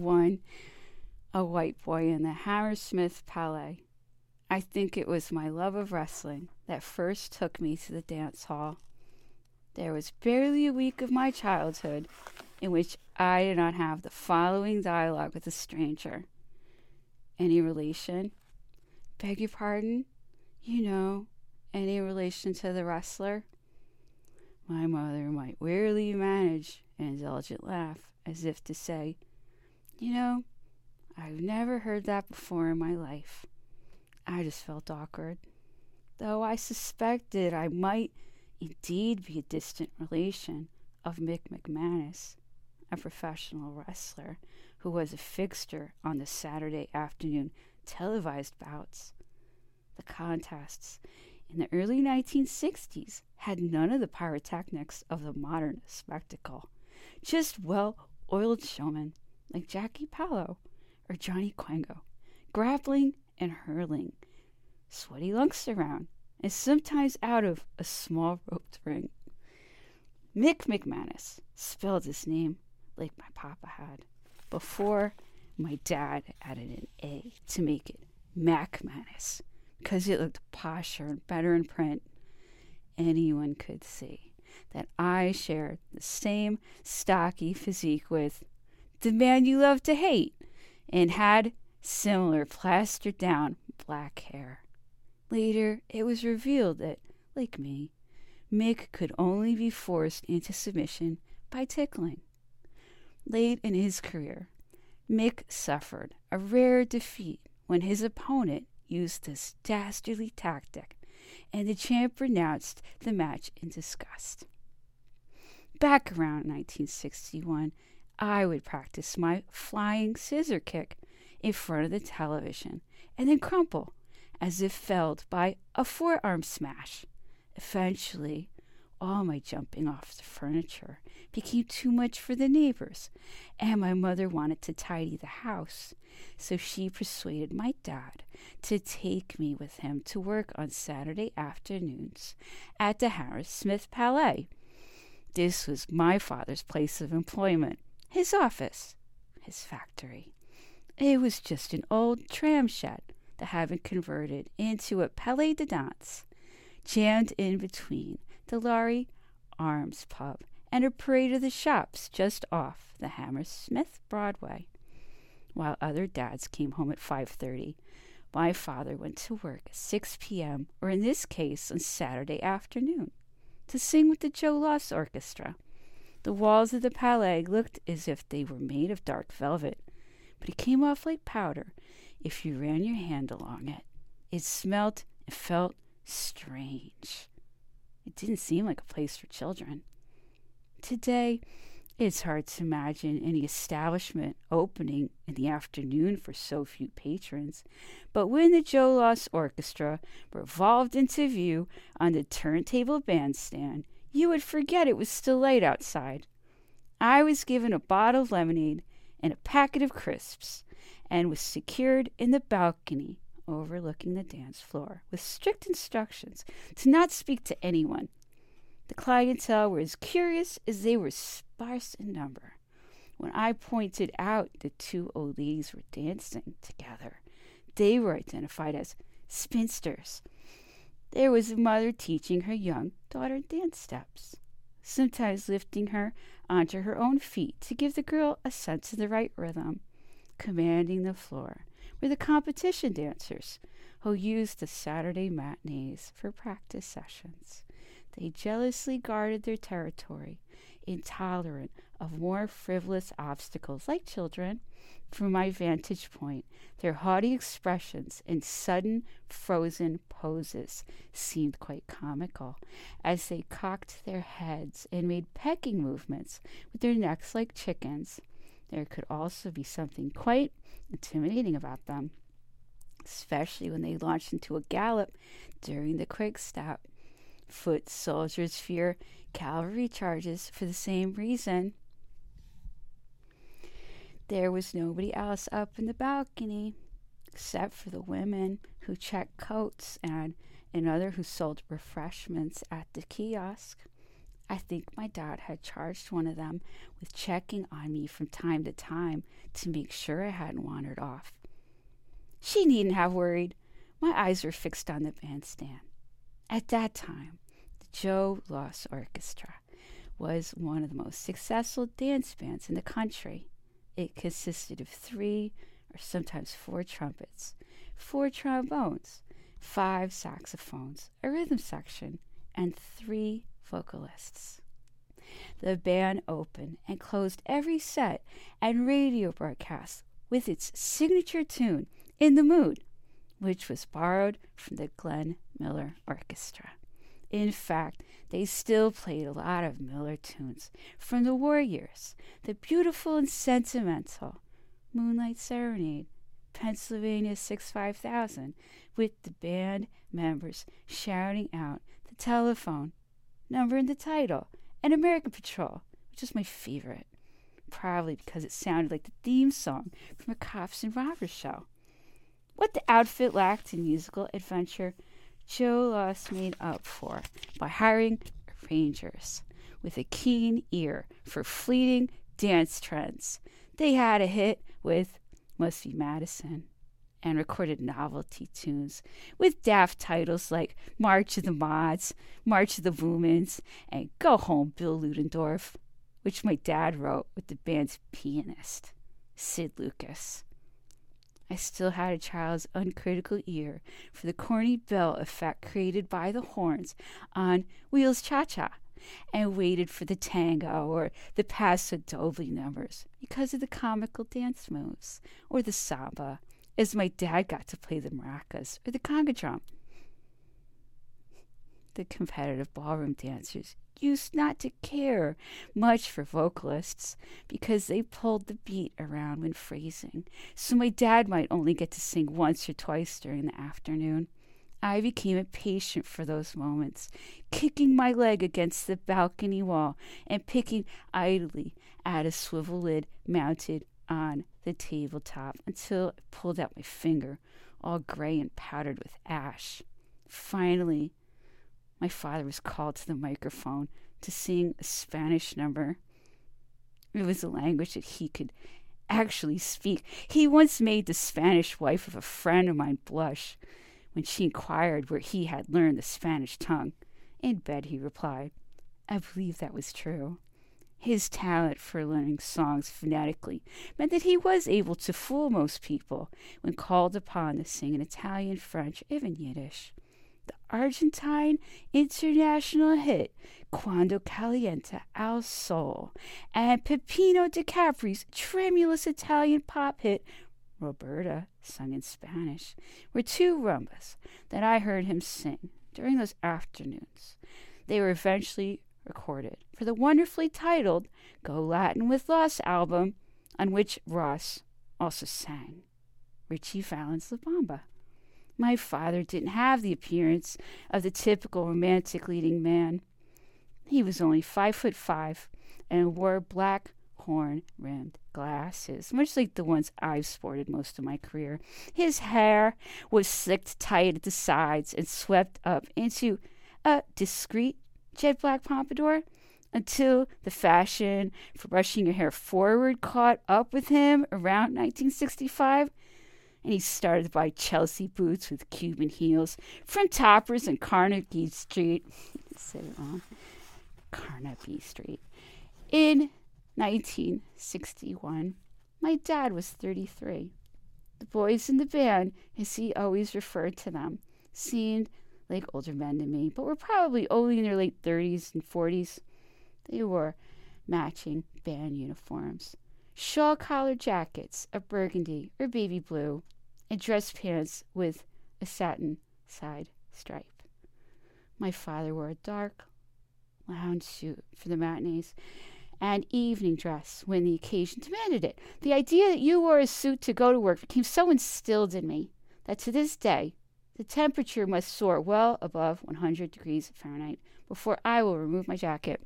one, a white boy in the Hammersmith Palais. I think it was my love of wrestling that first took me to the dance hall. There was barely a week of my childhood in which I did not have the following dialogue with a stranger. Any relation? Beg your pardon? You know, any relation to the wrestler? My mother might wearily manage an indulgent laugh, as if to say, You know, I've never heard that before in my life. I just felt awkward, though I suspected I might indeed be a distant relation of Mick McManus, a professional wrestler who was a fixture on the Saturday afternoon televised bouts. The contests in the early 1960s had none of the pyrotechnics of the modern spectacle, just well oiled showmen like Jackie Pallo or Johnny Kwango, grappling and hurling sweaty lunks around, and sometimes out of a small roped ring. Mick McManus spelled his name like my papa had, before my dad added an A to make it MacManus, because it looked posher and better in print. Anyone could see that I shared the same stocky physique with the man you love to hate and had similar plastered down black hair. Later, it was revealed that, like me, Mick could only be forced into submission by tickling. Late in his career, Mick suffered a rare defeat when his opponent used this dastardly tactic, and the champ renounced the match in disgust. Back around 1961, I would practice my flying scissor kick in front of the television and then crumple as if felled by a forearm smash. Eventually, all my jumping off the furniture became too much for the neighbors, and my mother wanted to tidy the house, so she persuaded my dad to take me with him to work on Saturday afternoons at the Hammersmith Palais. This was my father's place of employment, his office, his factory. It was just an old tram shed that had been converted into a Palais de Danse, jammed in between the Lorry Arms pub and a parade of the shops just off the Hammersmith Broadway. While other dads came home at 5:30, my father went to work at 6 p.m. or in this case on Saturday afternoon to sing with the Joe Loss Orchestra. The walls of the Palais looked as if they were made of dark velvet, but it came off like powder if you ran your hand along it. It smelt and felt strange. It didn't seem like a place for children. Today, it's hard to imagine any establishment opening in the afternoon for so few patrons, but when the Joe Loss Orchestra revolved into view on the turntable bandstand, you would forget it was still light outside. I was given a bottle of lemonade and a packet of crisps, and was secured in the balcony overlooking the dance floor with strict instructions to not speak to anyone. The clientele were as curious as they were sparse in number. When I pointed out the two old ladies were dancing together, they were identified as spinsters. There was a mother teaching her young daughter dance steps, sometimes lifting her onto her own feet to give the girl a sense of the right rhythm commanding the floor were the competition dancers who used the Saturday matinees for practice sessions. They jealously guarded their territory, intolerant of more frivolous obstacles like children. From my vantage point, their haughty expressions and sudden frozen poses seemed quite comical as they cocked their heads and made pecking movements with their necks like chickens there could also be something quite intimidating about them, especially when they launched into a gallop during the quickstep. Foot soldiers fear cavalry charges for the same reason. There was nobody else up in the balcony except for the women who checked coats and another who sold refreshments at the kiosk. I think my dad had charged one of them with checking on me from time to time to make sure I hadn't wandered off. She needn't have worried. My eyes were fixed on the bandstand. At that time, the Joe Loss Orchestra was one of the most successful dance bands in the country. It consisted of three or sometimes four trumpets, four trombones, five saxophones, a rhythm section, and three vocalists. The band opened and closed every set and radio broadcast with its signature tune, In the Mood, which was borrowed from the Glenn Miller Orchestra. In fact, they still played a lot of Miller tunes from the war years, the beautiful and sentimental Moonlight Serenade, Pennsylvania 65000, with the band members shouting out the telephone number in the title, and American Patrol, which is my favorite, probably because it sounded like the theme song from a cops and robbers show. What the outfit lacked in musical adventure, Joe Loss made up for by hiring rangers with a keen ear for fleeting dance trends. They had a hit with Must Be Madison and recorded novelty tunes with daft titles like March of the Mods, March of the Boomins, and Go Home Bill Ludendorff, which my dad wrote with the band's pianist, Sid Lucas. I still had a child's uncritical ear for the corny bell effect created by the horns on Wheels Cha Cha and waited for the tango or the paso doble numbers because of the comical dance moves or the samba as my dad got to play the maracas or the conga drum. The competitive ballroom dancers used not to care much for vocalists because they pulled the beat around when phrasing, so my dad might only get to sing once or twice during the afternoon. I became impatient for those moments, kicking my leg against the balcony wall and picking idly at a swivel lid mounted on the tabletop until I pulled out my finger, all gray and powdered with ash. Finally, my father was called to the microphone to sing a Spanish number. It was a language that he could actually speak. He once made the Spanish wife of a friend of mine blush when she inquired where he had learned the Spanish tongue. In bed, he replied. I believe that was true. His talent for learning songs phonetically meant that he was able to fool most people when called upon to sing in Italian, French, even Yiddish. The Argentine international hit Quando Calienta al Sol and Peppino di Capri's tremulous Italian pop hit Roberta, sung in Spanish, were two rumbas that I heard him sing during those afternoons. They were eventually recorded for the wonderfully titled Go Latin with Loss album, on which Ross also sang Ritchie Valens La Bamba. My father didn't have the appearance of the typical romantic leading man. He was only five foot five and wore black horn rimmed glasses, much like the ones I've sported most of my career. His hair was slicked tight at the sides and swept up into a discreet jet black pompadour until the fashion for brushing your hair forward caught up with him around 1965. And he started to buy Chelsea boots with Cuban heels from Toppers and Carnegie Street. Say it wrong. Carnaby Street. In 1961, my dad was 33. The boys in the band, as he always referred to them, seemed like older men to me, but were probably only in their late 30s and 40s. They wore matching band uniforms shawl collar jackets of burgundy or baby blue, and dress pants with a satin side stripe. My father wore a dark lounge suit for the matinees and evening dress when the occasion demanded it. The idea that you wore a suit to go to work became so instilled in me that to this day the temperature must soar well above 100 degrees Fahrenheit before I will remove my jacket.